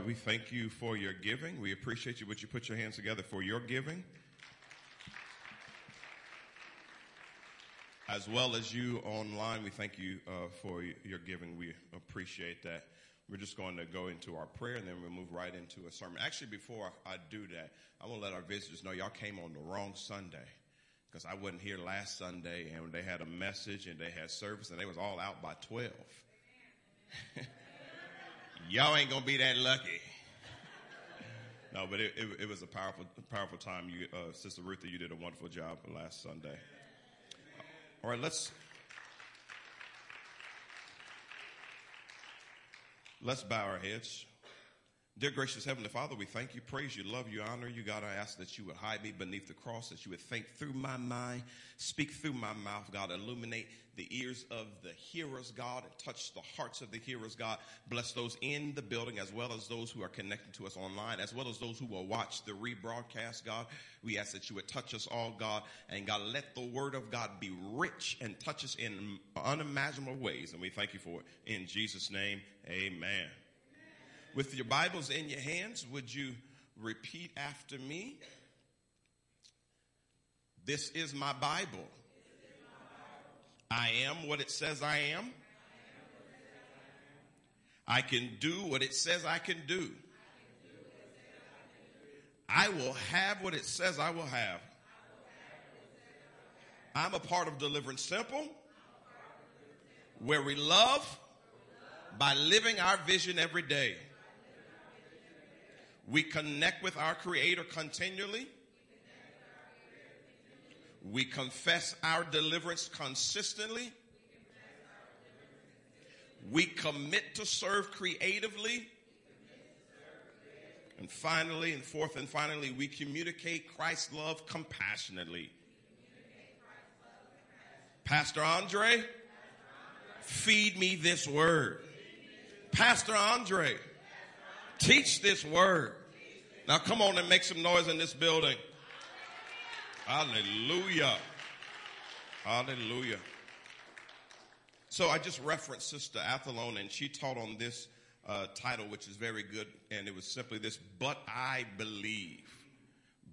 right, we thank you for your giving. We appreciate you. Would you put your hands together for your giving? As well as you online, we thank you uh, for your giving. We appreciate that. We're just going to go into our prayer and then we'll move right into a sermon. Actually, before I do that, I want to let our visitors know y'all came on the wrong Sunday because I wasn't here last Sunday and they had a message and they had service and they was all out by 12. y'all ain't to be that lucky. no, but it, it, it, was a powerful, powerful time. You, uh, Sister Ruthie, you did a wonderful job last Sunday. All right, let's Let's bow our heads. Dear gracious Heavenly Father, we thank you, praise you, love you, honor you. God, I ask that you would hide me beneath the cross, that you would think through my mind, speak through my mouth, God, illuminate the ears of the hearers, God, and touch the hearts of the hearers, God. Bless those in the building as well as those who are connected to us online, as well as those who will watch the rebroadcast, God. We ask that you would touch us all, God, and God, let the word of God be rich and touch us in unimaginable ways. And we thank you for it. In Jesus' name, amen. With your Bibles in your hands, would you repeat after me? This is my Bible. I am what it says I am. I can do what it says I can do. I will have what it says I will have. I'm a part of Deliverance Temple, where we love by living our vision every day. We connect with our Creator continually. We confess our deliverance consistently. We commit to serve creatively. And finally, and fourth and finally, we communicate Christ's love compassionately. Pastor Andre, feed me this word. Pastor Andre, teach this word. Now come on and make some noise in this building. Hallelujah. Hallelujah. So I just referenced Sister Athelone and she taught on this uh, title, which is very good. And it was simply this, but I believe.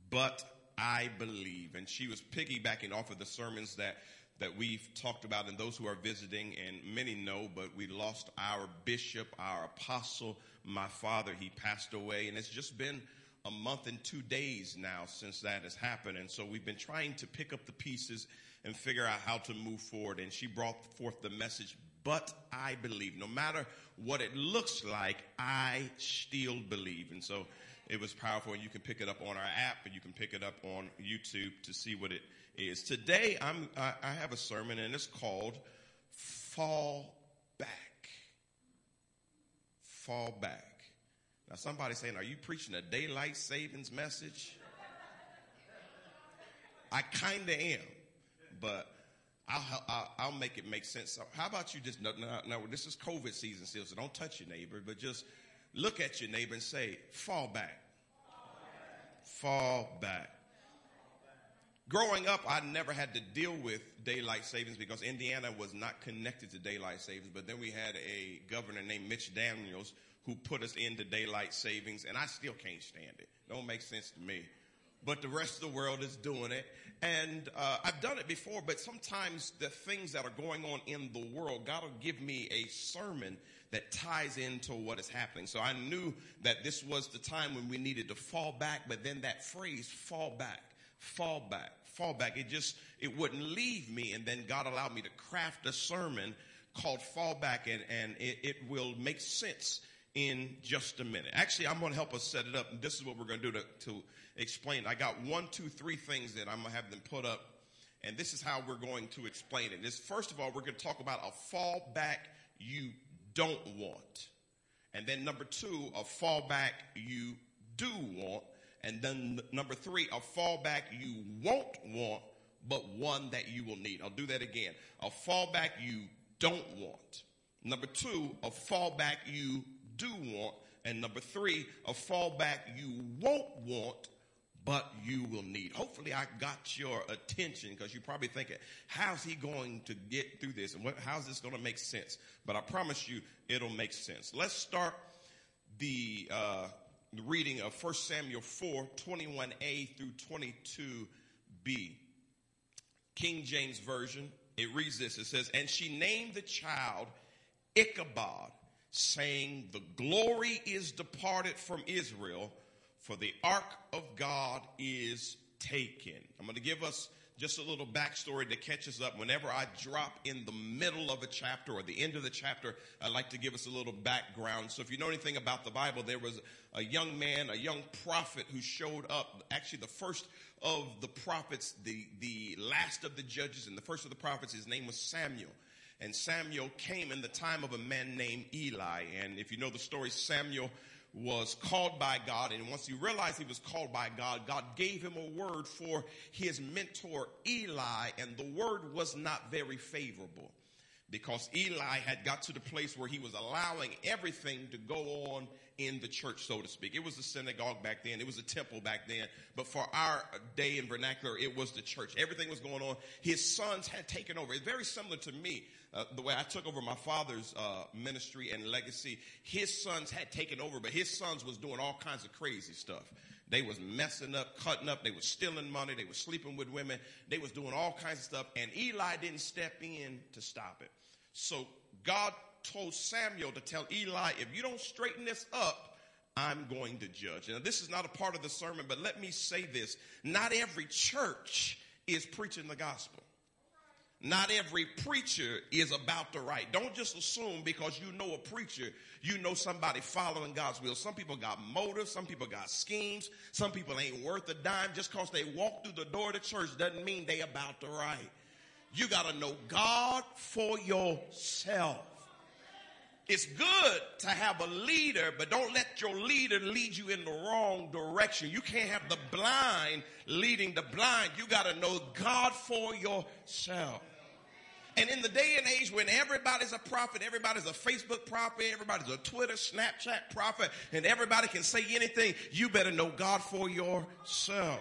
But I believe. And she was piggybacking off of the sermons that that we've talked about and those who are visiting and many know, but we lost our bishop, our apostle, my father. He passed away and it's just been a month and two days now since that has happened. And so we've been trying to pick up the pieces and figure out how to move forward. And she brought forth the message, but I believe. No matter what it looks like, I still believe. And so it was powerful. And you can pick it up on our app and you can pick it up on YouTube to see what it is. Today, I'm, I have a sermon and it's called Fall Back. Fall Back. Now, somebody saying, Are you preaching a daylight savings message? I kind of am, but I'll, I'll, I'll, make it make sense. How about you just, now, this is COVID season still, so don't touch your neighbor, but just look at your neighbor and say, Fall back. Fall back. Growing up, I never had to deal with daylight savings because Indiana was not connected to daylight savings. But then we had a governor named Mitch Daniels who put us into daylight savings, and I still can't stand it. Don't make sense to me. But the rest of the world is doing it. And uh, I've done it before, but sometimes the things that are going on in the world, God will give me a sermon that ties into what is happening. So I knew that this was the time when we needed to fall back, but then that phrase, fall back, fall back, fall back, it just, it wouldn't leave me. And then God allowed me to craft a sermon called Fall Back, and, and it, it will make sense in just a minute. Actually, I'm going to help us set it up. And this is what we're going to do to, to explain. I got one, two, three things that I'm going to have them put up. And this is how we're going to explain it. This, first of all, we're going to talk about a fallback you don't want. And then number two, a fallback you do want. And then number three, a fallback you won't want, but one that you will need. I'll do that again. A fallback you don't want. Number two, a fallback you do want. And number three, a fallback you won't want, but you will need. Hopefully I got your attention because you're probably thinking, how's he going to get through this? And what, how's this going to make sense? But I promise you it'll make sense. Let's start the, uh, the reading of 1 Samuel 4, 21a through 22b. King James Version, it reads this. It says, And she named the child Ichabod, saying, The glory is departed from Israel, for the ark of God is taken. I'm going to give us just a little backstory to catch us up. Whenever I drop in the middle of a chapter or the end of the chapter, I like to give us a little background. So if you know anything about the Bible, there was a young man, a young prophet who showed up, actually the first of the prophets, the, the last of the judges and the first of the prophets. His name was Samuel. And Samuel came in the time of a man named Eli. And if you know the story, Samuel was called by God. And once he realized he was called by God, God gave him a word for his mentor Eli. And the word was not very favorable because Eli had got to the place where he was allowing everything to go on in the church, so to speak. It was the synagogue back then. It was a temple back then. But for our day in vernacular, it was the church. Everything was going on. His sons had taken over. It's very similar to me. Uh, the way I took over my father's uh, ministry and legacy, his sons had taken over, but his sons was doing all kinds of crazy stuff. They was messing up, cutting up. They was stealing money. They was sleeping with women. They was doing all kinds of stuff. And Eli didn't step in to stop it. So God told Samuel to tell Eli, if you don't straighten this up, I'm going to judge. Now, this is not a part of the sermon, but let me say this. Not every church is preaching the gospel. Not every preacher is about the right. Don't just assume because you know a preacher, you know somebody following God's will. Some people got motives, some people got schemes, some people ain't worth a dime. Just because they walk through the door of the church doesn't mean they about the right. You got to know God for yourself. It's good to have a leader, but don't let your leader lead you in the wrong direction. You can't have the blind leading the blind. You got to know God for yourself. And in the day and age when everybody's a prophet, everybody's a Facebook prophet, everybody's a Twitter, Snapchat prophet, and everybody can say anything, you better know God for yourself.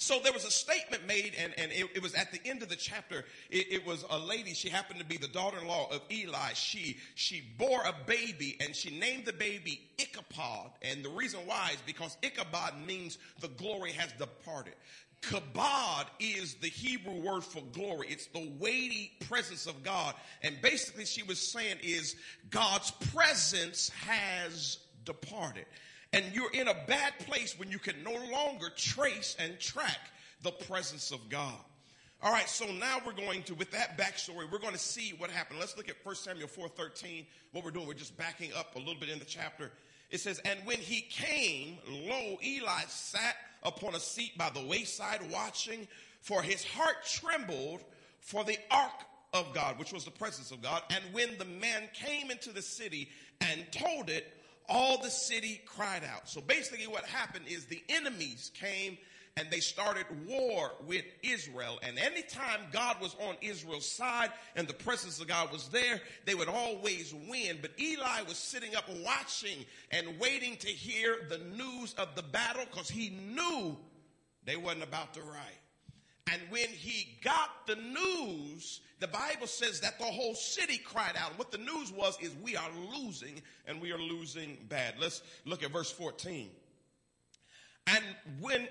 So there was a statement made, and, and it, it was at the end of the chapter. It, it, was a lady, she happened to be the daughter-in-law of Eli. She, she bore a baby, and she named the baby Ichabod. And the reason why is because Ichabod means the glory has departed. Kabod is the Hebrew word for glory. It's the weighty presence of God. And basically she was saying is God's presence has departed. And you're in a bad place when you can no longer trace and track the presence of God. All right, so now we're going to, with that backstory, we're going to see what happened. Let's look at 1 Samuel 4.13. What we're doing, we're just backing up a little bit in the chapter. It says, And when he came, lo, Eli sat upon a seat by the wayside watching, for his heart trembled for the ark of God, which was the presence of God. And when the man came into the city and told it, all the city cried out. So basically what happened is the enemies came and they started war with Israel. And anytime God was on Israel's side and the presence of God was there, they would always win. But Eli was sitting up watching and waiting to hear the news of the battle because he knew they wasn't about to right. And when he got the news, the Bible says that the whole city cried out. And What the news was is we are losing and we are losing bad. Let's look at verse 14. And when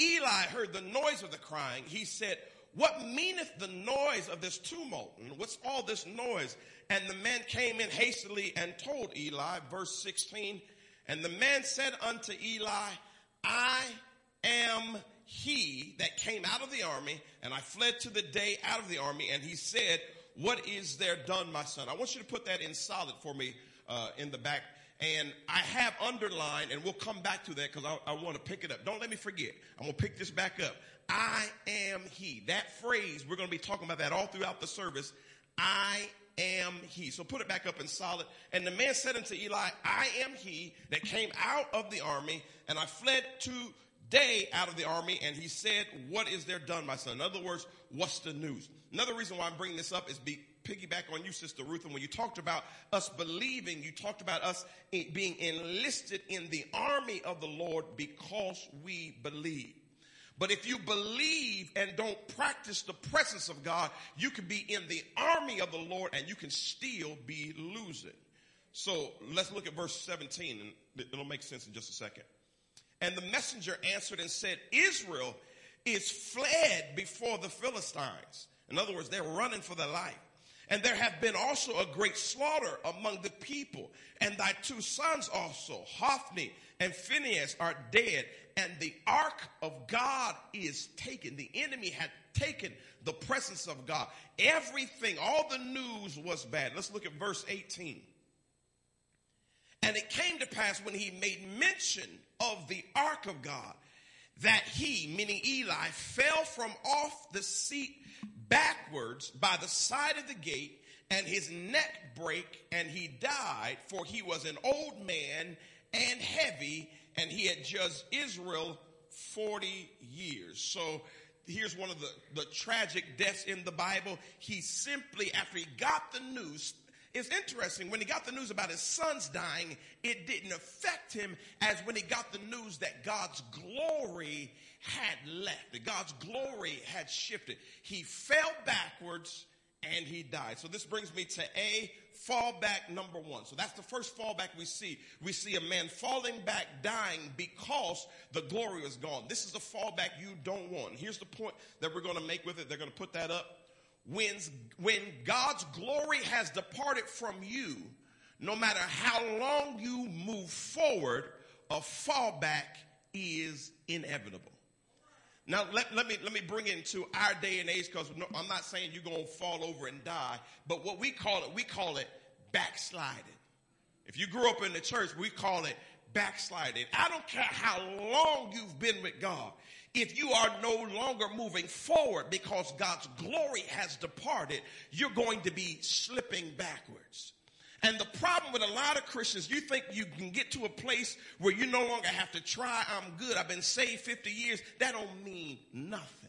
Eli heard the noise of the crying, he said, What meaneth the noise of this tumult? And what's all this noise? And the man came in hastily and told Eli, verse 16, and the man said unto Eli, I am he that came out of the army, and I fled to the day out of the army, and he said, What is there done, my son? I want you to put that in solid for me uh, in the back. And I have underlined, and we'll come back to that because I, I want to pick it up. Don't let me forget. I'm going to pick this back up. I am he. That phrase, we're going to be talking about that all throughout the service. I am he. So put it back up in solid. And the man said unto Eli, I am he that came out of the army, and I fled to day out of the army and he said, what is there done, my son? In other words, what's the news? Another reason why I'm bringing this up is be, piggyback on you, Sister Ruth. And when you talked about us believing, you talked about us being enlisted in the army of the Lord because we believe. But if you believe and don't practice the presence of God, you can be in the army of the Lord and you can still be losing. So let's look at verse 17 and it'll make sense in just a second. And the messenger answered and said, Israel is fled before the Philistines. In other words, they're running for their life. And there have been also a great slaughter among the people. And thy two sons also, Hophni and Phinehas, are dead. And the ark of God is taken. The enemy had taken the presence of God. Everything, all the news was bad. Let's look at verse 18. And it came to pass when he made mention of the ark of God that he, meaning Eli, fell from off the seat backwards by the side of the gate and his neck brake and he died for he was an old man and heavy and he had judged Israel 40 years. So here's one of the, the tragic deaths in the Bible. He simply, after he got the news, it's interesting when he got the news about his sons dying, it didn't affect him as when he got the news that God's glory had left, that God's glory had shifted. He fell backwards and he died. So this brings me to A, fallback number one. So that's the first fallback we see. We see a man falling back, dying because the glory is gone. This is a fallback you don't want. Here's the point that we're going to make with it. They're going to put that up. When, when God's glory has departed from you, no matter how long you move forward, a fallback is inevitable. Now let, let me let me bring it into our day and age because no, I'm not saying you're gonna fall over and die, but what we call it, we call it backsliding. If you grew up in the church, we call it backsliding. I don't care how long you've been with God. If you are no longer moving forward because God's glory has departed, you're going to be slipping backwards. And the problem with a lot of Christians, you think you can get to a place where you no longer have to try, I'm good, I've been saved 50 years. That don't mean nothing.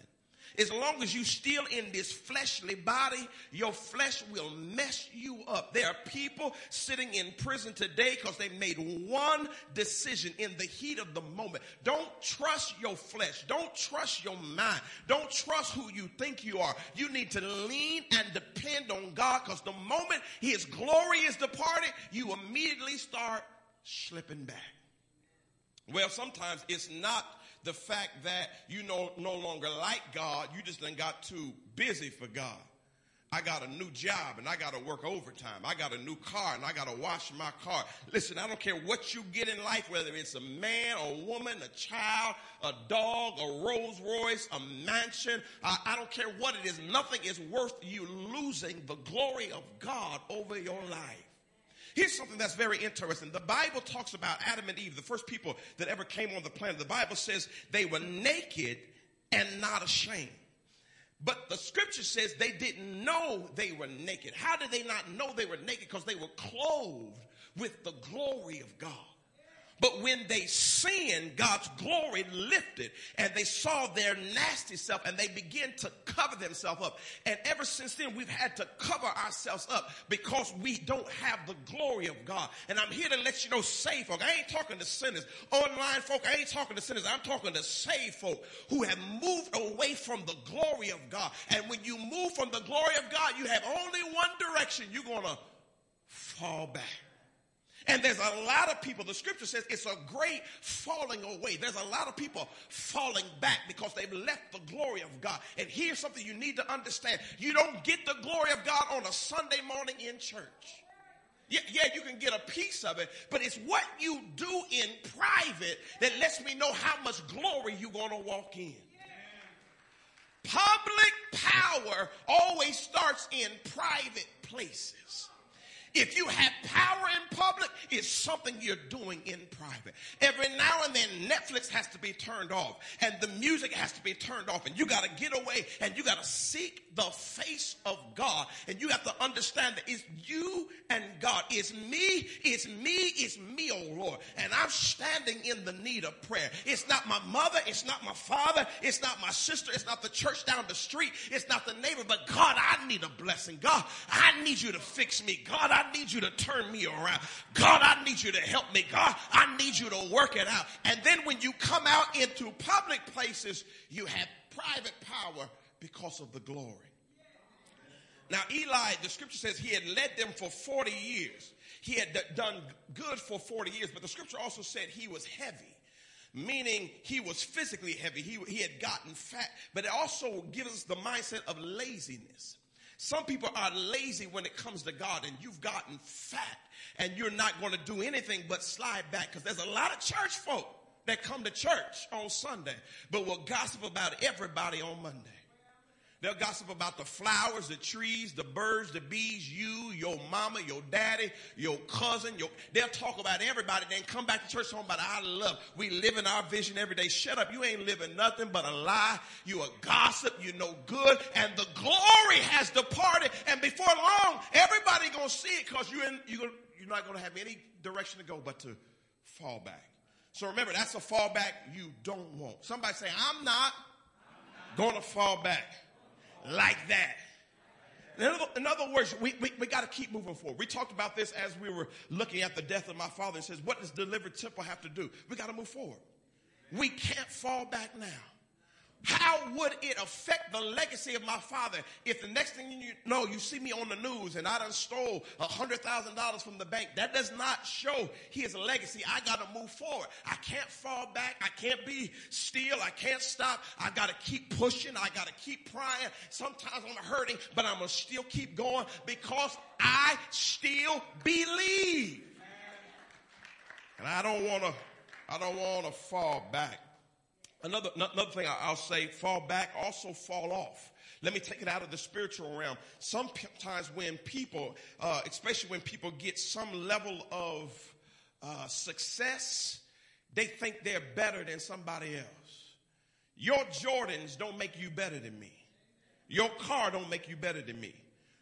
As long as you're still in this fleshly body, your flesh will mess you up. There are people sitting in prison today because they made one decision in the heat of the moment. Don't trust your flesh. Don't trust your mind. Don't trust who you think you are. You need to lean and depend on God because the moment his glory is departed, you immediately start slipping back. Well, sometimes it's not the fact that you no, no longer like God, you just then got too busy for God. I got a new job and I got to work overtime. I got a new car and I got to wash my car. Listen, I don't care what you get in life, whether it's a man, a woman, a child, a dog, a Rolls Royce, a mansion. I, I don't care what it is. Nothing is worth you losing the glory of God over your life. Here's something that's very interesting. The Bible talks about Adam and Eve, the first people that ever came on the planet. The Bible says they were naked and not ashamed. But the scripture says they didn't know they were naked. How did they not know they were naked? Because they were clothed with the glory of God. But when they sinned, God's glory lifted and they saw their nasty self and they began to cover themselves up. And ever since then, we've had to cover ourselves up because we don't have the glory of God. And I'm here to let you know, saved folk, I ain't talking to sinners. Online folk, I ain't talking to sinners. I'm talking to saved folk who have moved away from the glory of God. And when you move from the glory of God, you have only one direction. You're going to fall back. And there's a lot of people, the scripture says it's a great falling away. There's a lot of people falling back because they've left the glory of God. And here's something you need to understand. You don't get the glory of God on a Sunday morning in church. Yeah, yeah, you can get a piece of it, but it's what you do in private that lets me know how much glory you're going to walk in. Public power always starts in private places. If you have power in public, it's something you're doing in private. Every now and then, Netflix has to be turned off and the music has to be turned off and you got to get away and you got to seek the face of God. And you have to understand that it's you and God. It's me, it's me, it's me, oh Lord. And I'm standing in the need of prayer. It's not my mother, it's not my father, it's not my sister, it's not the church down the street, it's not the neighbor, but God, I need a blessing. God, I need you to fix me. God, I need you to turn me around. God, I need you to help me. God, I need you to work it out. And then when you come out into public places, you have private power because of the glory. Now, Eli, the scripture says he had led them for 40 years. he had d- done good for 40 years, but the scripture also said he was heavy meaning he was physically heavy. He, he had gotten fat, but it also gives us the mindset of laziness. Some people are lazy when it comes to God and you've gotten fat and you're not going to do anything but slide back because there's a lot of church folk that come to church on Sunday, but will gossip about everybody on Monday. They'll gossip about the flowers, the trees, the birds, the bees, you, your mama, your daddy, your cousin. Your, they'll talk about everybody, then come back to church talking about our love. We live in our vision every day. Shut up. You ain't living nothing but a lie. You a gossip. You no good. And the glory has departed. And before long, everybody gonna see it because you in, you're you're not gonna have any direction to go but to fall back. So remember, that's a fallback you don't want. Somebody say, I'm not gonna fall back like that. In other, words, we, we, we got to keep moving forward. We talked about this as we were looking at the death of my father and says, what does deliverance temple have to do? We got to move forward. We can't fall back now. How would it affect the legacy of my father if the next thing you know, you see me on the news and I done stole a hundred thousand dollars from the bank? That does not show his legacy. I got to move forward. I can't fall back. I can't be still. I can't stop. I got to keep pushing. I got to keep prying. Sometimes I'm hurting, but I'm going to still keep going because I still believe. And I don't want to, I don't want to fall back. Another, another thing I'll say, fall back, also fall off. Let me take it out of the spiritual realm. Sometimes when people, uh, especially when people get some level of uh, success, they think they're better than somebody else. Your Jordans don't make you better than me. Your car don't make you better than me.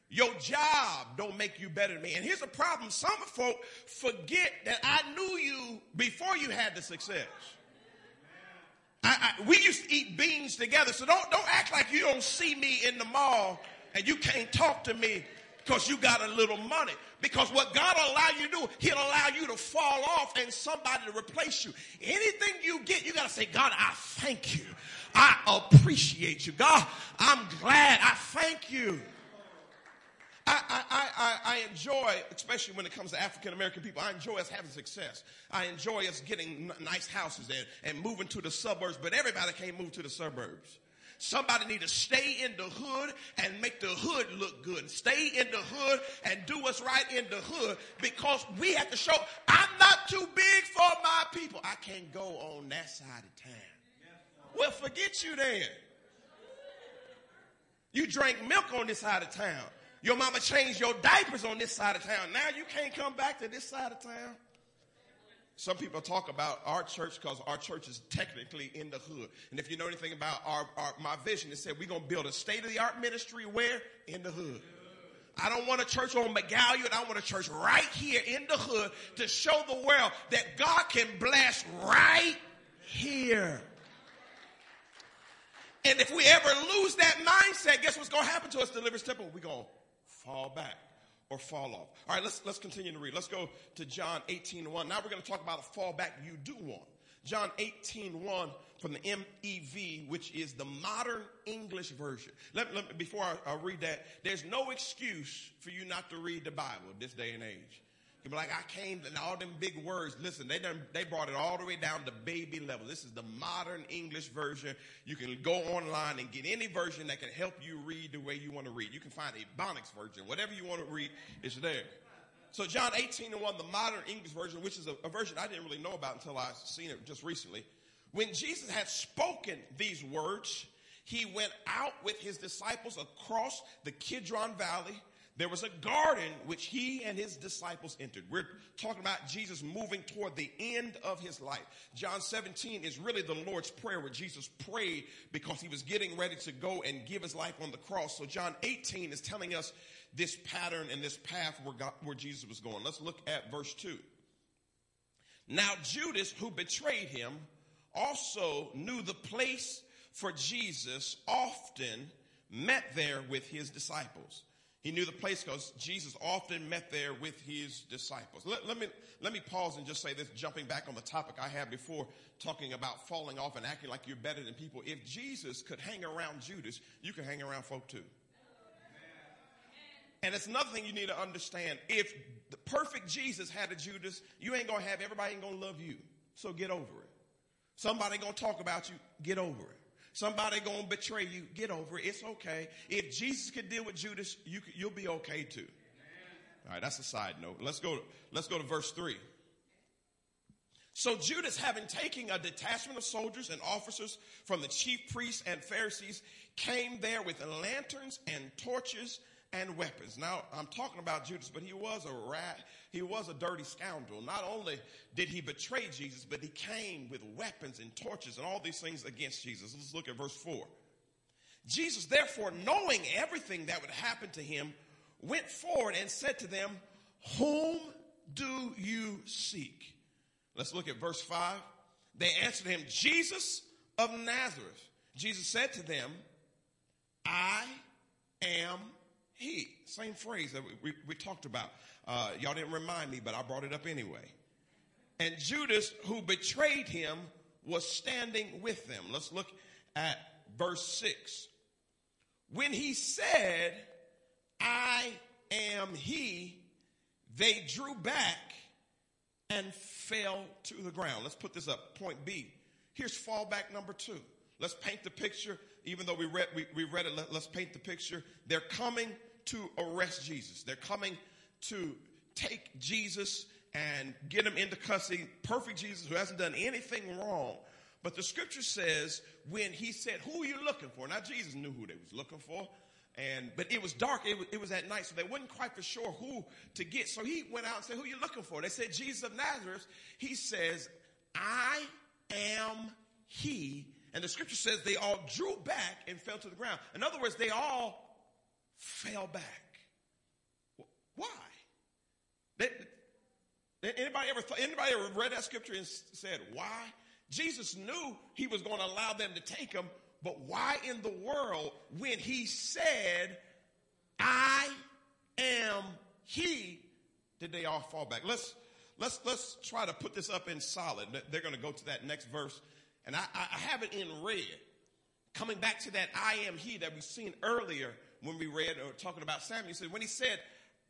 Your job don't make you better than me. And here's the problem. Some folk forget that I knew you before you had the success. I, I, we used to eat beans together, so don't don't act like you don't see me in the mall and you can't talk to me because you got a little money. Because what God will allow you to do, He'll allow you to fall off and somebody to replace you. Anything you get, you got to say, God, I thank you. I appreciate you. God, I'm glad. I thank you. I, I, I, I enjoy, especially when it comes to African American people, I enjoy us having success. I enjoy us getting n- nice houses and, and moving to the suburbs, but everybody can't move to the suburbs. Somebody need to stay in the hood and make the hood look good. Stay in the hood and do what's right in the hood because we have to show I'm not too big for my people. I can't go on that side of town. Well, forget you then. You drank milk on this side of town. Your mama changed your diapers on this side of town. Now you can't come back to this side of town. Some people talk about our church because our church is technically in the hood. And if you know anything about our, our my vision, it said we're going to build a state of the art ministry where? In the hood. I don't want a church on McGallion. I want a church right here in the hood to show the world that God can bless right here. And if we ever lose that mindset, guess what's going to happen to us, Deliverance Temple? We're going to fall back or fall off. All right, let's, let's continue to read. Let's go to John 18 1. Now we're going to talk about a fallback you do want. John 18 1 from the MEV, which is the modern English version. Let, let, before I, I read that, there's no excuse for you not to read the Bible this day and age. You'd be like, I came and all them big words. Listen, they done, they brought it all the way down to baby level. This is the modern English version. You can go online and get any version that can help you read the way you want to read. You can find a Ebonics version. Whatever you want to read is there. So John 18 and 1, the modern English version, which is a, a version I didn't really know about until I seen it just recently. When Jesus had spoken these words, he went out with his disciples across the Kidron Valley there was a garden which he and his disciples entered. We're talking about Jesus moving toward the end of his life. John 17 is really the Lord's Prayer where Jesus prayed because he was getting ready to go and give his life on the cross. So John 18 is telling us this pattern and this path where, God, where Jesus was going. Let's look at verse 2. Now Judas, who betrayed him, also knew the place for Jesus often met there with his disciples. He knew the place because Jesus often met there with his disciples. Let, let, me, let me pause and just say this, jumping back on the topic I had before, talking about falling off and acting like you're better than people. If Jesus could hang around Judas, you can hang around folk too. And it's another thing you need to understand. If the perfect Jesus had a Judas, you ain't gonna have everybody ain't gonna love you. So get over it. Somebody gonna talk about you, get over it. Somebody gonna betray you, get over it. It's okay. If Jesus could deal with Judas, you, you'll be okay too. All right, that's a side note. Let's go. Let's go to verse three. So Judas, having taken a detachment of soldiers and officers from the chief priests and Pharisees, came there with lanterns and torches and weapons. Now, I'm talking about Judas, but he was a rat. He was a dirty scoundrel. Not only did he betray Jesus, but he came with weapons and torches and all these things against Jesus. Let's look at verse 4. Jesus, therefore, knowing everything that would happen to him, went forward and said to them, Whom do you seek? Let's look at verse 5. They answered him, Jesus of Nazareth. Jesus said to them, I am he. Same phrase that we, we, we talked about. Uh, y'all didn't remind me, but I brought it up anyway. And Judas, who betrayed him, was standing with them. Let's look at verse 6. When he said, I am he, they drew back and fell to the ground. Let's put this up. Point B. Here's fallback number two. Let's paint the picture. Even though we read, we, we read it, let, let's paint the picture. They're coming to arrest Jesus. They're coming to take Jesus and get him into custody. Perfect Jesus who hasn't done anything wrong. But the scripture says when he said, who are you looking for? Now Jesus knew who they was looking for. And, but it was dark. It was, it was at night. So they wasn't quite for sure who to get. So he went out and said, who are you looking for? They said, Jesus of Nazareth. He says, I am he. And the scripture says they all drew back and fell to the ground. In other words, they all fell back. Why? They, anybody ever thought, anybody ever read that scripture and said, why? Jesus knew he was going to allow them to take him, but why in the world when he said, I am he, did they all fall back? Let's, let's, let's try to put this up in solid. They're going to go to that next verse. And I, I have it in red. Coming back to that I am he that we've seen earlier when we read or talking about Samuel. He said, when he said,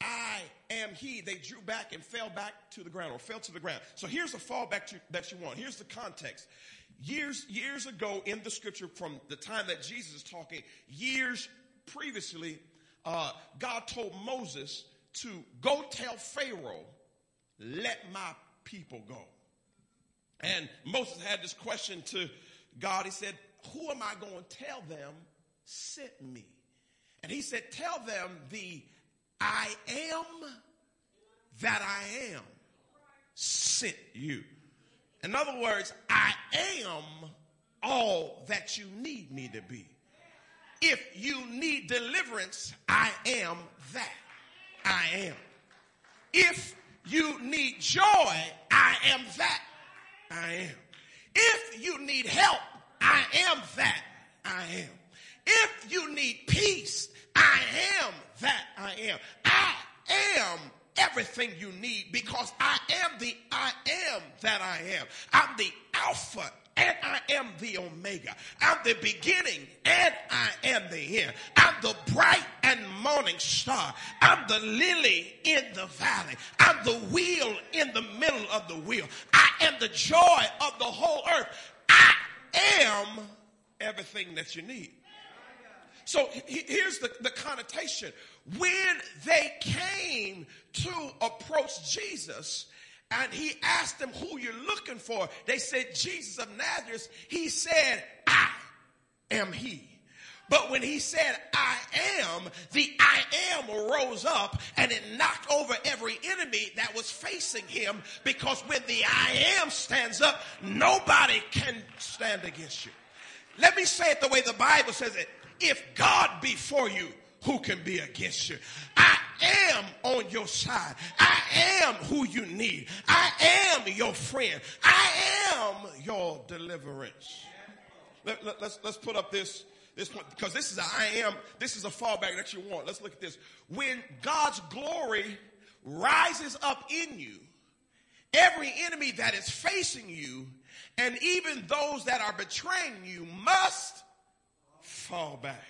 I am he, they drew back and fell back to the ground or fell to the ground. So here's the fallback to, that you want. Here's the context. Years, years ago in the scripture from the time that Jesus is talking, years previously, uh, God told Moses to go tell Pharaoh, let my people go. And Moses had this question to God. He said, who am I going to tell them sent me? And he said, tell them the I am that I am sent you. In other words, I am all that you need me to be. If you need deliverance, I am that. I am. If you need joy, I am that. I am. If you need help, I am that. I am. If you need peace, I am that I am. I am everything you need because I am the I am that I am. I'm the Alpha and I am the Omega. I'm the beginning and I am the end. I'm the bright and morning star. I'm the lily in the valley. I'm the wheel in the middle of the wheel. I am the joy of the whole earth. I am everything that you need. So here's the, the connotation. When they came to approach Jesus, and he asked them who you're looking for. They said, Jesus of Nazareth. He said, I am he. But when he said, I am, the I am rose up and it knocked over every enemy that was facing him because when the I am stands up, nobody can stand against you. Let me say it the way the Bible says it. If God be for you, who can be against you? I am on your side. I am who you need. I am your friend. I am your deliverance. Let, let, let's, let's put up this, this point because this is a I am, this is a fallback that you want. Let's look at this. When God's glory rises up in you, every enemy that is facing you and even those that are betraying you must fall back.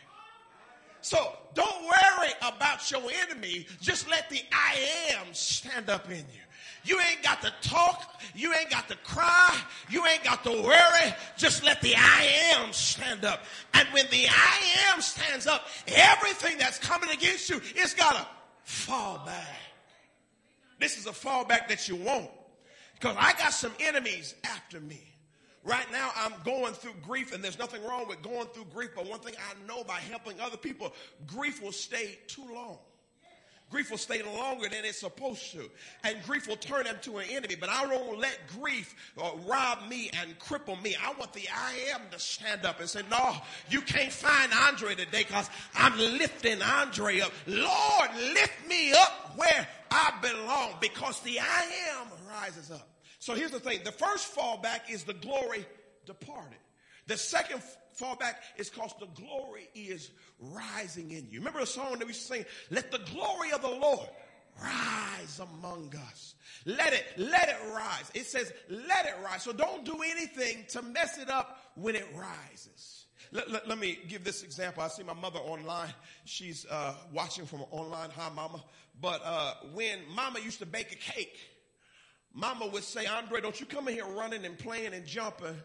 So don't worry about your enemy. Just let the I am stand up in you. You ain't got to talk. You ain't got to cry. You ain't got to worry. Just let the I am stand up. And when the I am stands up, everything that's coming against you, it's got to fall back. This is a fallback that you want. Because I got some enemies after me. Right now, I'm going through grief, and there's nothing wrong with going through grief. But one thing I know by helping other people, grief will stay too long. Grief will stay longer than it's supposed to. And grief will turn them to an enemy. But I don't let grief uh, rob me and cripple me. I want the I am to stand up and say, No, you can't find Andre today because I'm lifting Andre up. Lord, lift me up where I belong because the I am rises up. So here's the thing the first fallback is the glory departed. The second fallback is because the glory is rising in you. Remember the song that we sing? Let the glory of the Lord rise among us. Let it, let it rise. It says, let it rise. So don't do anything to mess it up when it rises. Let, let, let me give this example. I see my mother online. She's uh, watching from online. Hi, mama. But uh, when mama used to bake a cake, mama would say, Andre, don't you come in here running and playing and jumping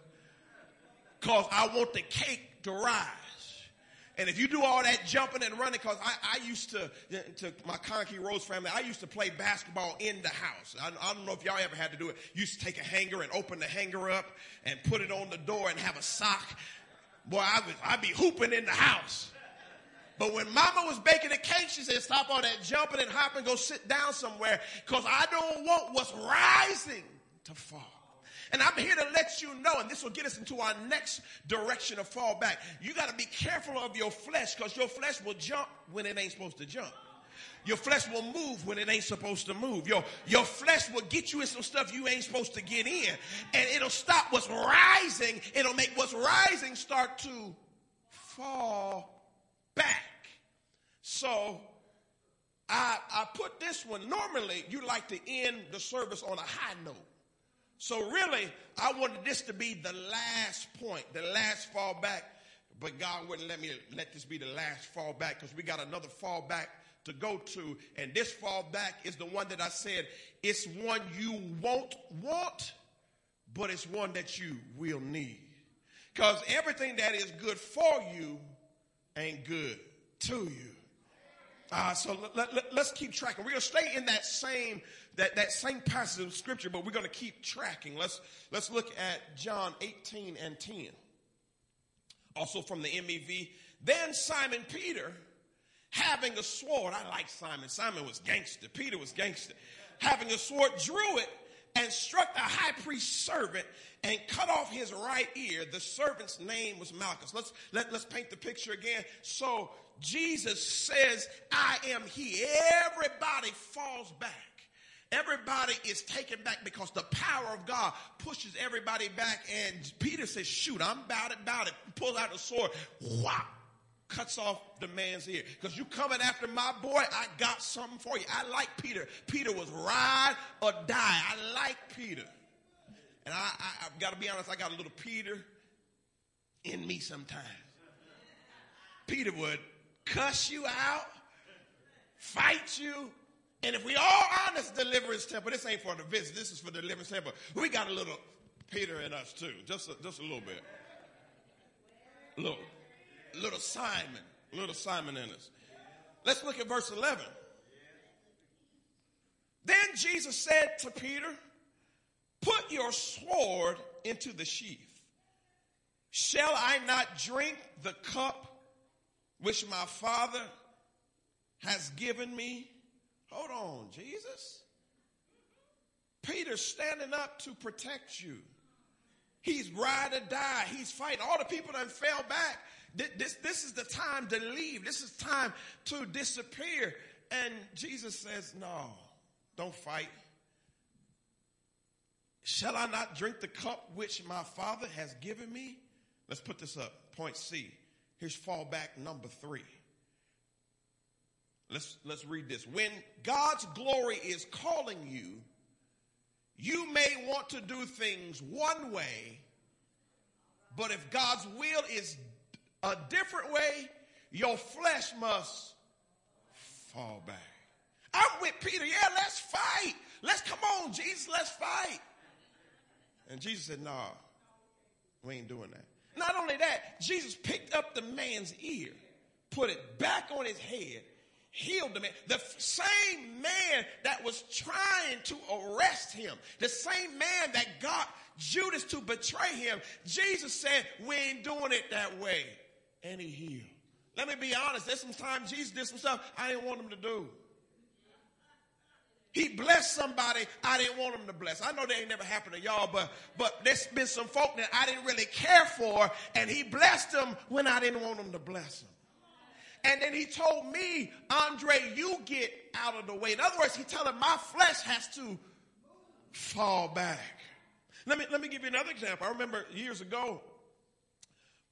because I want the cake to rise. And if you do all that jumping and running, because I, I, used to, to my Conkey Rose family, I used to play basketball in the house. I, I, don't know if y'all ever had to do it. You used to take a hanger and open the hanger up and put it on the door and have a sock. Boy, I would, I'd be hooping in the house. But when mama was baking the cake, she said, stop all that jumping and hopping, go sit down somewhere, because I don't want what's rising to fall. And I'm here to let you know, and this will get us into our next direction of fall back. You got to be careful of your flesh because your flesh will jump when it ain't supposed to jump. Your flesh will move when it ain't supposed to move. Your, your flesh will get you in some stuff you ain't supposed to get in. And it'll stop what's rising. It'll make what's rising start to fall back. So I, I put this one. Normally, you like to end the service on a high note. So really, I wanted this to be the last point, the last fall back. But God wouldn't let me let this be the last fall back because we got another fall back to go to. And this fall back is the one that I said it's one you won't want, but it's one that you will need. Because everything that is good for you ain't good to you. Uh, so let, us let, keep tracking. We're going to stay in that same that, that same passage of scripture, but we're going to keep tracking. Let's let's look at John 18 and 10. Also from the MEV. Then Simon Peter, having a sword, I like Simon. Simon was gangster. Peter was gangster. Having a sword, drew it and struck the high priest's servant and cut off his right ear. The servant's name was Malchus. Let's let, let's paint the picture again. So Jesus says, I am he. Everybody falls back. Everybody is taken back because the power of God pushes everybody back. And Peter says, Shoot, I'm about it, about it. Pulls out the sword. Wow. Cuts off the man's ear. Because you coming after my boy, I got something for you. I like Peter. Peter was ride or die. I like Peter. And I, I, I've got to be honest, I got a little Peter in me sometimes. Peter would cuss you out, fight you. And if we all honest deliverance temple, this ain't for the visit, this is for deliverance temple. We got a little Peter in us too, just a, just a little bit. Little, little Simon, little Simon in us. Let's look at verse 11. Then Jesus said to Peter, Put your sword into the sheath. Shall I not drink the cup which my Father has given me. Hold on, Jesus. Peter's standing up to protect you. He's ride or die. He's fighting. All the people that fell back. This, this is the time to leave. This is time to disappear. And Jesus says, No, don't fight. Shall I not drink the cup which my Father has given me? Let's put this up. Point C. Here's fallback number three. Let's, let's read this. When God's glory is calling you, you may want to do things one way, but if God's will is a different way, your flesh must fall back. I'm with Peter. Yeah, let's fight. Let's come on, Jesus, let's fight. And Jesus said, nah, we ain't doing that. Not only that, Jesus picked up the man's ear, put it back on his head, healed the man. The same man that was trying to arrest him, the same man that got Judas to betray him, Jesus said, we ain't doing it that way. And he healed. Let me be honest, there's some times Jesus did some stuff I didn't want him to do. He blessed somebody I didn't want him to bless. I know that ain't never happened to y'all, but but there's been some folk that I didn't really care for, and he blessed them when I didn't want him to bless them. And then he told me, Andre, you get out of the way. In other words, he telling my flesh has to fall back. Let me let me give you another example. I remember years ago,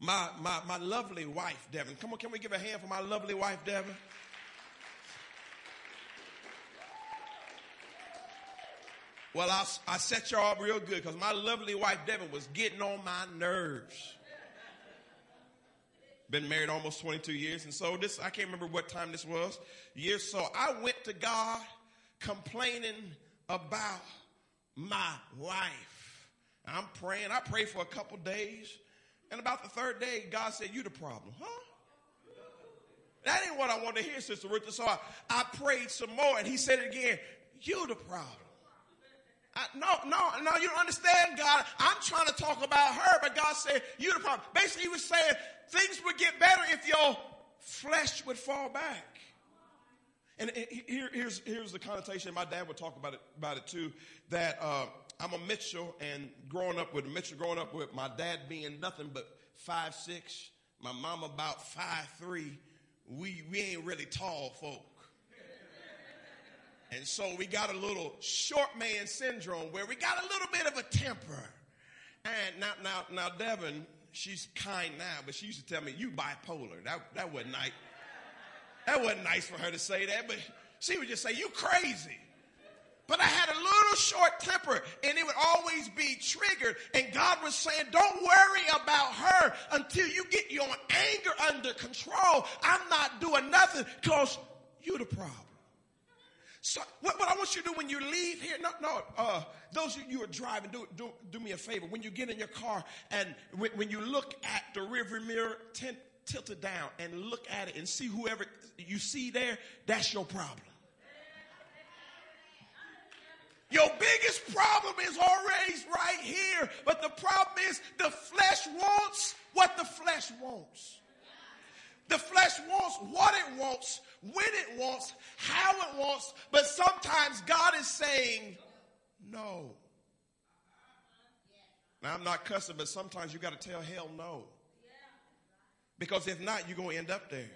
my my my lovely wife, Devin. Come on, can we give a hand for my lovely wife, Devin? Well, I, I set y'all up real good because my lovely wife, Devin, was getting on my nerves. Been married almost 22 years. And so this, I can't remember what time this was. Years. So I went to God complaining about my wife. I'm praying. I prayed for a couple days. And about the third day, God said, you the problem. Huh? That ain't what I wanted to hear, Sister Ruth. So I, I prayed some more and he said it again, you the problem. I, no, no, no, you don't understand, God. I'm trying to talk about her, but God said, you the problem. Basically, he was saying things would get better if your flesh would fall back. And here, here's, here's the connotation. My dad would talk about it, about it too, that uh, I'm a Mitchell and growing up with Mitchell, growing up with my dad being nothing but five six, my mom about five three. We, we ain't really tall folk. And so we got a little short man syndrome where we got a little bit of a temper. And now, now, now, Devin, she's kind now, but she used to tell me, you bipolar. That, that wasn't nice. That wasn't nice for her to say that, but she would just say, you crazy. But I had a little short temper and it would always be triggered. And God was saying, don't worry about her until you get your anger under control. I'm not doing nothing because you're the problem. So what, what, I want you to do when you leave here, no, no, uh, those of you who are driving, do, do, do me a favor. When you get in your car and when, when you look at the rearview mirror, tilt it down and look at it and see whoever you see there, that's your problem. Your biggest problem is always right here, but the problem is the flesh wants what the flesh wants. The flesh wants what it wants, when it wants, how it wants, but sometimes God is saying no. Now, I'm not cussing, but sometimes you got to tell hell no. Because if not, you're going to end up there.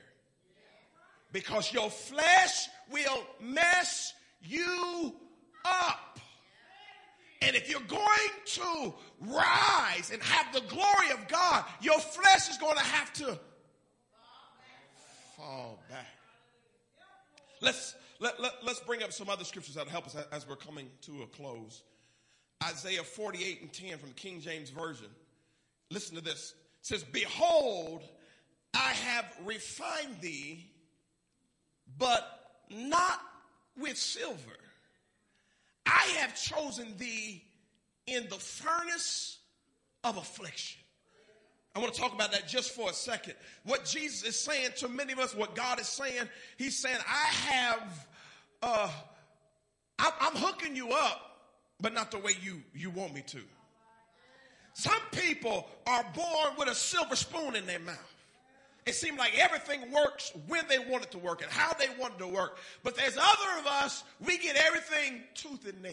Because your flesh will mess you up. And if you're going to rise and have the glory of God, your flesh is going to have to fall back. Let's, let, let, let's bring up some other scriptures that help us as we're coming to a close. Isaiah 48 and 10 from the King James Version. Listen to this. It says, Behold, I have refined thee, but not with silver. I have chosen thee in the furnace of affliction. I want to talk about that just for a second. What Jesus is saying to many of us, what God is saying, He's saying, I have, uh, I'm hooking you up, but not the way you, you want me to. Some people are born with a silver spoon in their mouth. It seemed like everything works when they want it to work and how they want it to work. But there's other of us, we get everything tooth and nail.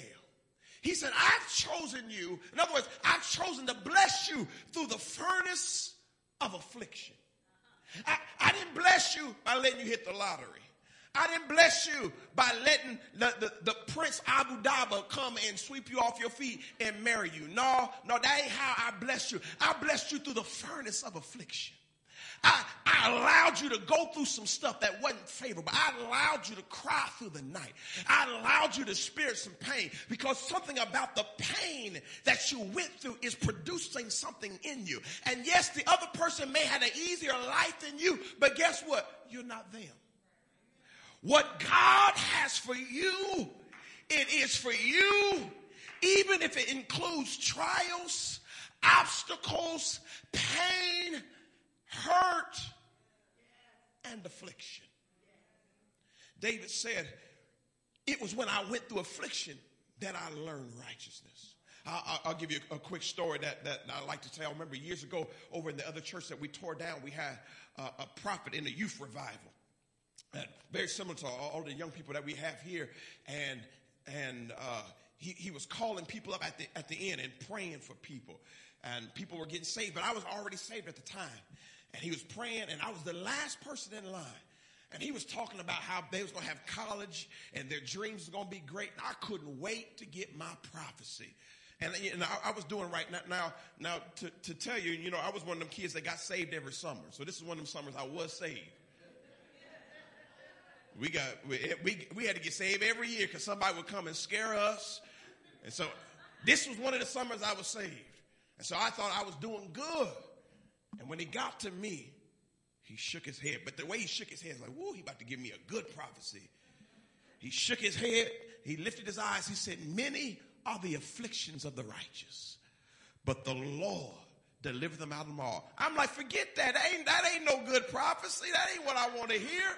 He said, I've chosen you. In other words, I've chosen to bless you through the furnace of affliction. I, I didn't bless you by letting you hit the lottery. I didn't bless you by letting the, the, the, Prince Abu Dhabi come and sweep you off your feet and marry you. No, no, that ain't how I blessed you. I blessed you through the furnace of affliction. I, I allowed you to go through some stuff that wasn't favorable. I allowed you to cry through the night. I allowed you to experience some pain because something about the pain that you went through is producing something in you. And yes, the other person may have an easier life than you, but guess what? You're not them. What God has for you, it is for you, even if it includes trials, obstacles, pain, hurt, and affliction. David said, It was when I went through affliction that I learned righteousness. I'll, I'll, give you a, quick story that, that I like to tell. I remember years ago over in the other church that we tore down, we had a prophet in the youth revival. And very similar to all, all, the young people that we have here. And, and uh, he, he was calling people up at the, at the end and praying for people. And people were getting saved, but I was already saved at the time and he was praying, and I was the last person in line. And he was talking about how they was going to have college and their dreams were going to be great. And I couldn't wait to get my prophecy. And, and I, I, was doing right now. Now, now to, to tell you, you know, I was one of them kids that got saved every summer. So this is one of them summers I was saved. We got we, eh, we, we had to get saved every year because somebody would come and scare us. And so this was one of the summers I was saved. And so I thought I was doing good. And when he got to me, he shook his head. But the way he shook his head, like, whoa, he about to give me a good prophecy. He shook his head. He lifted his eyes. He said, many are the afflictions of the righteous, but the Lord delivered them out of them all. I'm like, forget that. That ain't, that ain't no good prophecy. That ain't what I want to hear.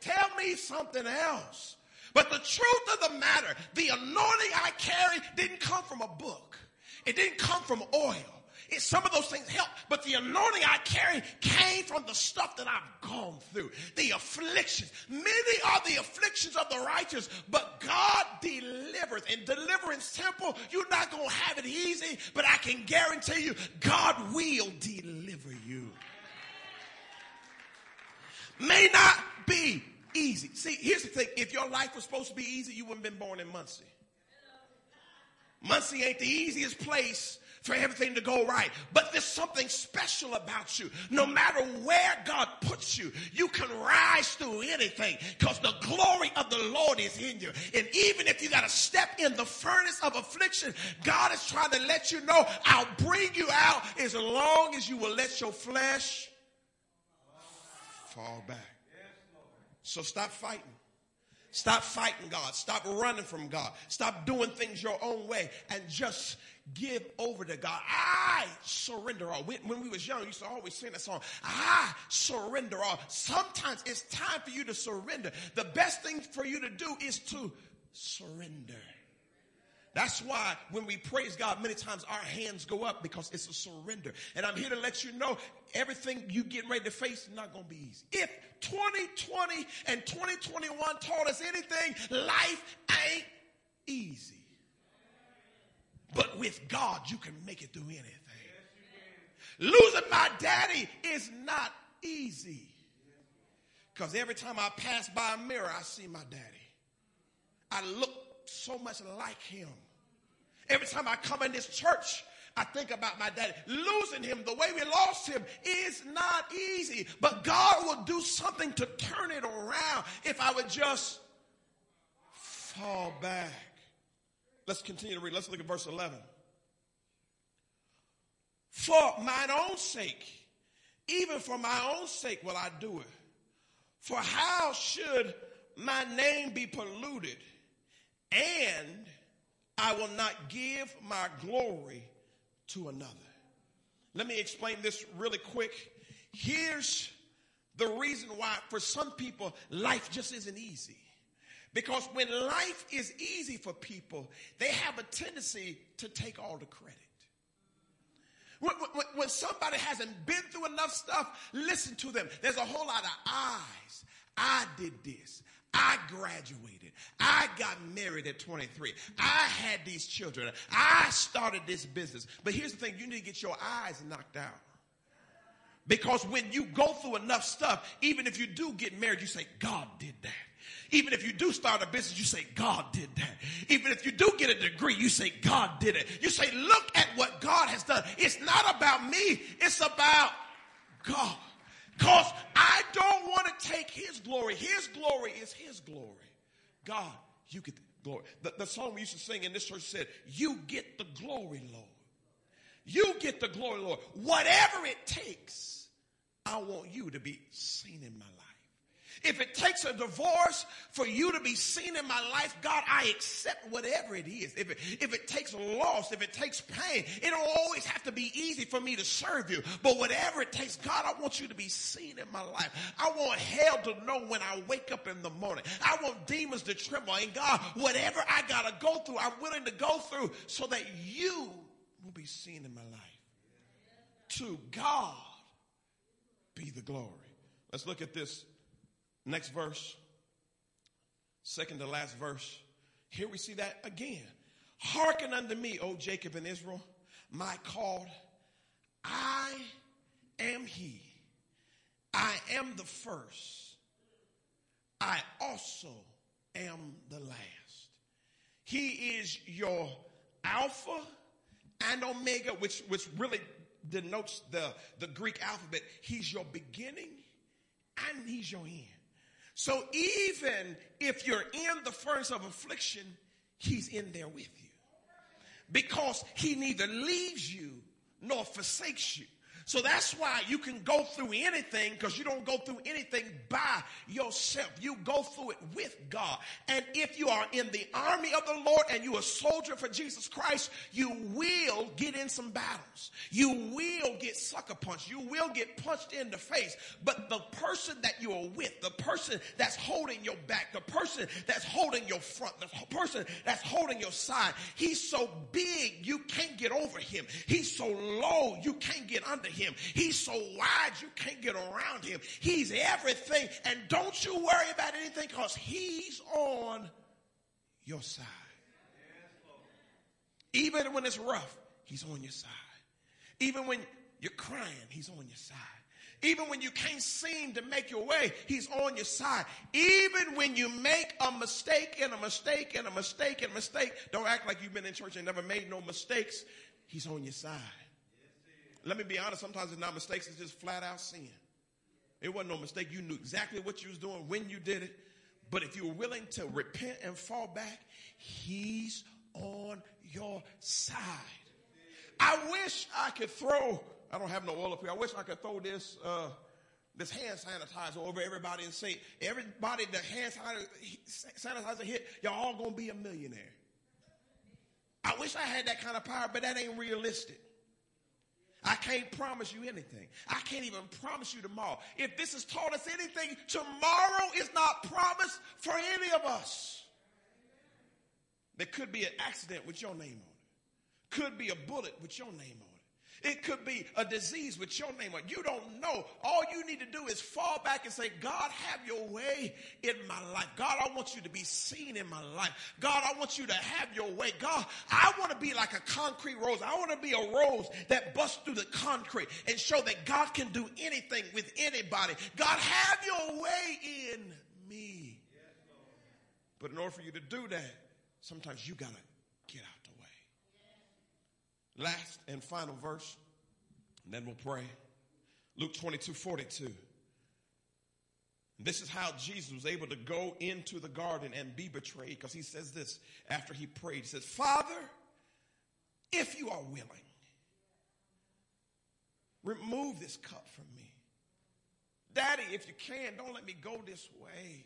Tell me something else. But the truth of the matter, the anointing I carry didn't come from a book. It didn't come from oil. It, some of those things help, but the anointing I carry came from the stuff that I've gone through. The afflictions. Many are the afflictions of the righteous, but God delivers. In deliverance temple, you're not going to have it easy, but I can guarantee you, God will deliver you. May not be easy. See, here's the thing. If your life was supposed to be easy, you wouldn't have been born in Muncie. Muncie ain't the easiest place for everything to go right. But there's something special about you. No matter where God puts you, you can rise through anything because the glory of the Lord is in you. And even if you got to step in the furnace of affliction, God is trying to let you know, I'll bring you out as long as you will let your flesh fall back. So stop fighting. Stop fighting God. Stop running from God. Stop doing things your own way and just give over to God. I surrender all. When, we was young, used to always sing that song. I surrender all. Sometimes it's time for you to surrender. The best thing for you to do is to surrender. That's why when we praise God, many times our hands go up because it's a surrender. And I'm here to let you know everything you get ready to face is not going to be easy. If 2020 and 2021 taught us anything, life ain't easy. But with God, you can make it through anything. Losing my daddy is not easy. Because every time I pass by a mirror, I see my daddy. I look so much like him. Every time I come in this church, I think about my daddy. Losing him, the way we lost him, is not easy. But God will do something to turn it around if I would just fall back. Let's continue to read. Let's look at verse 11. For mine own sake, even for my own sake will I do it. For how should my name be polluted? And I will not give my glory to another. Let me explain this really quick. Here's the reason why for some people life just isn't easy. Because when life is easy for people, they have a tendency to take all the credit. When, when, when, somebody hasn't been through enough stuff, listen to them. There's a whole lot of eyes. I did this. I graduated. I got married at 23. I had these children. I started this business. But here's the thing you need to get your eyes knocked out. Because when you go through enough stuff, even if you do get married, you say, God did that. Even if you do start a business, you say, God did that. Even if you do get a degree, you say, God did it. You say, look at what God has done. It's not about me. It's about God. Because I don't want to take his glory. His glory is his glory. God, you get the glory. The, the song we used to sing in this church said, You get the glory, Lord. You get the glory, Lord. Whatever it takes, I want you to be seen in my life. If it takes a divorce for you to be seen in my life, God, I accept whatever it is. If it, if it takes loss, if it takes pain, it don't always have to be easy for me to serve you. But whatever it takes, God, I want you to be seen in my life. I want hell to know when I wake up in the morning. I want demons to tremble. And God, whatever I got to go through, I'm willing to go through so that you will be seen in my life. To God be the glory. Let's look at this next verse. Second to last verse. Here we see that again. Hearken unto me, O Jacob and Israel, my called. I am he. I am the first. I also am the last. He is your Alpha and Omega, which, which really denotes the, the Greek alphabet. He's your beginning and he's your end. So even if you're in the furnace of affliction, he's in there with you. Because he neither leaves you nor forsakes you. So that's why you can go through anything because you don't go through anything by yourself. You go through it with God. And if you are in the army of the Lord and you're a soldier for Jesus Christ, you will get in some battles. You will get sucker punched. You will get punched in the face. But the person that you are with, the person that's holding your back, the person that's holding your front, the person that's holding your side, he's so big you can't get over him. He's so low you can't get under him. He's so wide you can't get around him. He's everything. And don't you worry about anything because he's on your side. Even when it's rough, he's on your side. Even when you're crying, he's on your side. Even when you can't seem to make your way, he's on your side. Even when you make a mistake and a mistake and a mistake and a mistake, don't act like you've been in church and never made no mistakes. He's on your side. Let me be honest, sometimes it's not mistakes, it's just flat out sin. It wasn't no mistake. You knew exactly what you was doing when you did it. But if you're willing to repent and fall back, he's on your side. I wish I could throw, I don't have no oil up here. I wish I could throw this, uh, this hand sanitizer over everybody and say, everybody the hand sanitizer hit, y'all all gonna be a millionaire. I wish I had that kind of power, but that ain't realistic. I can't promise you anything. I can't even promise you tomorrow. If this has taught us anything, tomorrow is not promised for any of us. There could be an accident with your name on it. Could be a bullet with your name on it. It could be a disease with your name on it. You don't know. All you need to do is fall back and say, God, have your way in my life. God, I want you to be seen in my life. God, I want you to have your way. God, I want to be like a concrete rose. I want to be a rose that busts through the concrete and show that God can do anything with anybody. God, have your way in me. But in order for you to do that, sometimes you got to last and final verse, and then we'll pray. Luke 22 42. This is how Jesus was able to go into the garden and be betrayed because he says this after he prayed. He says, Father, if you are willing, remove this cup from me. Daddy, if you can, don't let me go this way.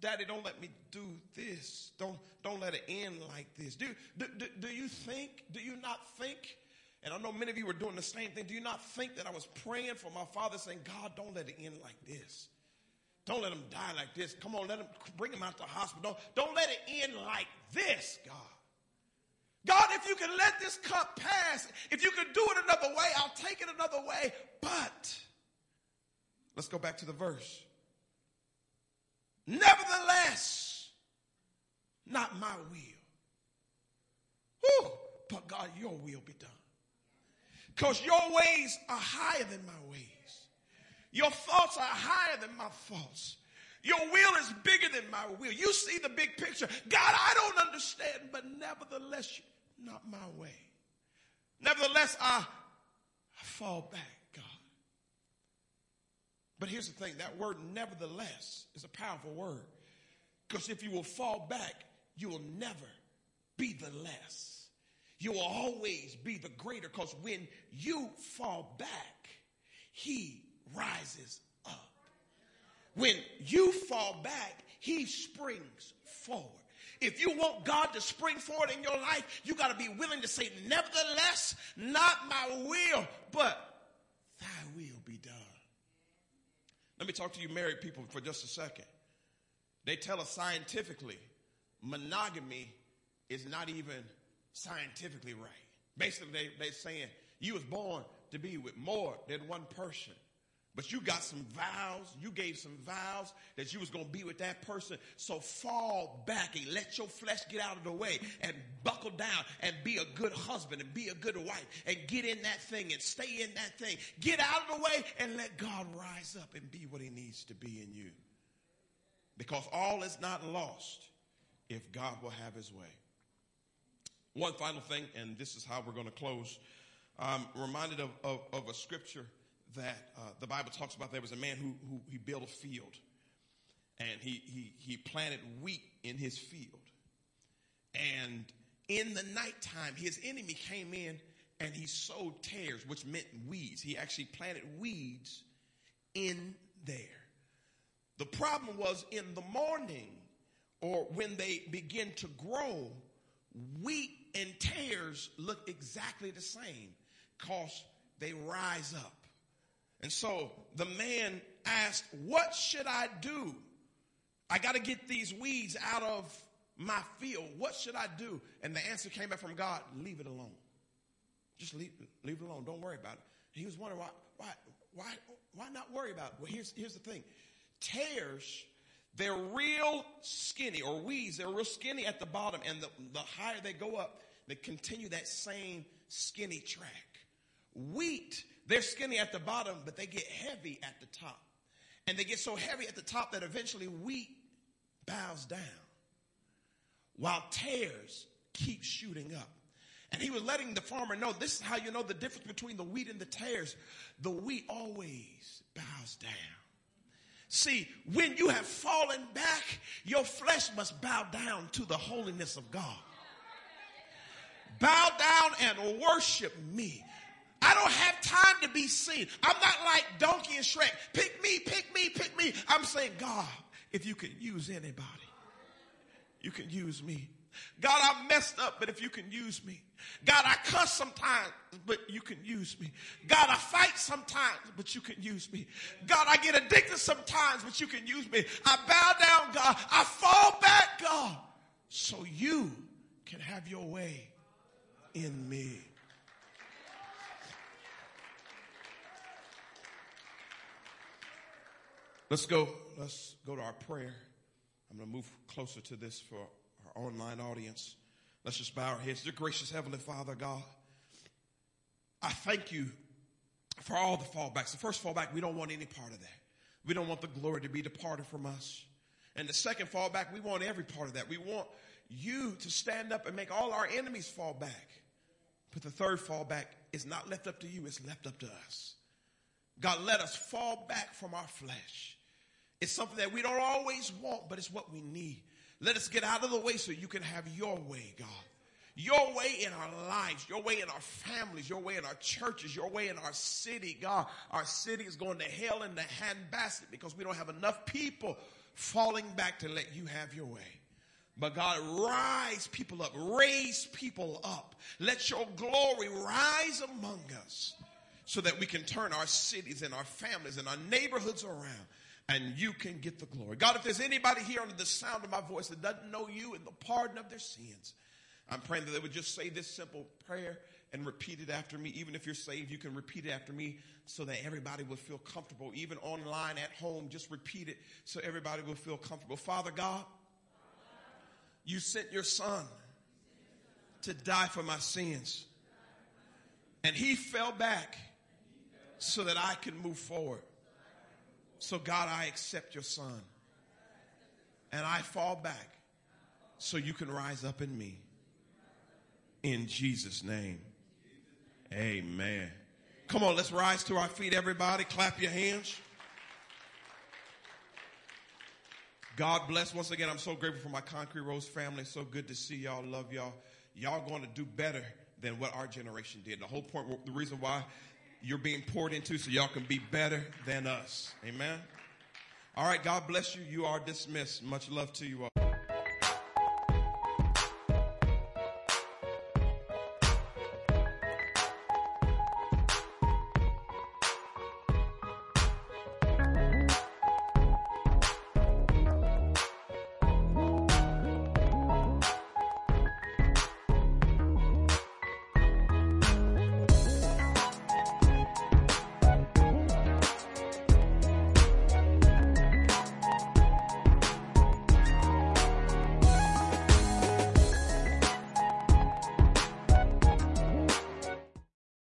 Daddy, don't let me do this. Don't, don't let it end like this. Do, do, do, do you think, do you not think, and I know many of you were doing the same thing, do you not think that I was praying for my father saying, God, don't let it end like this? Don't let him die like this. Come on, let him bring him out to the hospital. Don't, don't let it end like this, God. God, if you can let this cup pass, if you can do it another way, I'll take it another way. But let's go back to the verse. Nevertheless, not my will. Whew, but God, your will be done. Because your ways are higher than my ways. Your thoughts are higher than my thoughts. Your will is bigger than my will. You see the big picture. God, I don't understand, but nevertheless, not my way. Nevertheless, I, I fall back. But here's the thing that word, nevertheless, is a powerful word. Because if you will fall back, you will never be the less. You will always be the greater because when you fall back, he rises up. When you fall back, he springs forward. If you want God to spring forward in your life, you got to be willing to say, nevertheless, not my will, but thy will be done. Let me talk to you married people for just a second. They tell us scientifically, monogamy is not even scientifically right. Basically, they, they're saying you was born to be with more than one person. But you got some vows, you gave some vows that you was going to be with that person. So fall back and let your flesh get out of the way and buckle down and be a good husband and be a good wife and get in that thing and stay in that thing. Get out of the way and let God rise up and be what he needs to be in you. Because all is not lost if God will have his way. One final thing, and this is how we're going to close. I'm reminded of, of, of a scripture that uh, the Bible talks about. There was a man who, who he built a field, and he, he, he planted wheat in his field. And in the nighttime, his enemy came in and he sowed tares, which meant weeds. He actually planted weeds in there. The problem was in the morning or when they begin to grow, wheat and tares look exactly the same because they rise up. And so the man asked, What should I do? I got to get these weeds out of my field. What should I do? And the answer came back from God leave it alone. Just leave, leave it alone. Don't worry about it. He was wondering why, why, why, why not worry about it? Well, here's, here's the thing tares, they're real skinny, or weeds, they're real skinny at the bottom, and the, the higher they go up, they continue that same skinny track. Wheat, they're skinny at the bottom, but they get heavy at the top. And they get so heavy at the top that eventually wheat bows down while tares keep shooting up. And he was letting the farmer know this is how you know the difference between the wheat and the tares. The wheat always bows down. See, when you have fallen back, your flesh must bow down to the holiness of God. Bow down and worship me. I don't have time to be seen. I'm not like Donkey and Shrek. Pick me, pick me, pick me. I'm saying, God, if you can use anybody, you can use me. God, I messed up, but if you can use me. God, I cuss sometimes, but you can use me. God, I fight sometimes, but you can use me. God, I get addicted sometimes, but you can use me. I bow down, God. I fall back, God, so you can have your way in me. Let's go. Let's go to our prayer. I'm going to move closer to this for our online audience. Let's just bow our heads. Dear gracious Heavenly Father, God, I thank you for all the fallbacks. The first fallback, we don't want any part of that. We don't want the glory to be departed from us. And the second fallback, we want every part of that. We want you to stand up and make all our enemies fall back. But the third fallback is not left up to you, it's left up to us. God, let us fall back from our flesh. It's something that we don't always want, but it's what we need. Let us get out of the way so you can have your way, God. Your way in our lives, your way in our families, your way in our churches, your way in our city, God. Our city is going to hell in the handbasket because we don't have enough people falling back to let you have your way. But God, rise people up, raise people up. Let your glory rise among us so that we can turn our cities and our families and our neighborhoods around and you can get the glory. God, if there's anybody here under the sound of my voice that doesn't know you and the pardon of their sins, I'm praying that they would just say this simple prayer and repeat it after me. Even if you're saved, you can repeat it after me so that everybody will feel comfortable. Even online at home, just repeat it so everybody will feel comfortable. Father God, you sent your son to die for my sins. And he fell back so that I can move forward. So, God, I accept your son. And I fall back so you can rise up in me. In Jesus' name. Amen. Come on, let's rise to our feet, everybody. Clap your hands. God bless. Once again, I'm so grateful for my Concrete Rose family. So good to see y'all. Love y'all. Y'all going to do better than what our generation did. The whole point, the reason why you're being poured into so y'all can be better than us. Amen. All right. God bless you. You are dismissed. Much love to you all.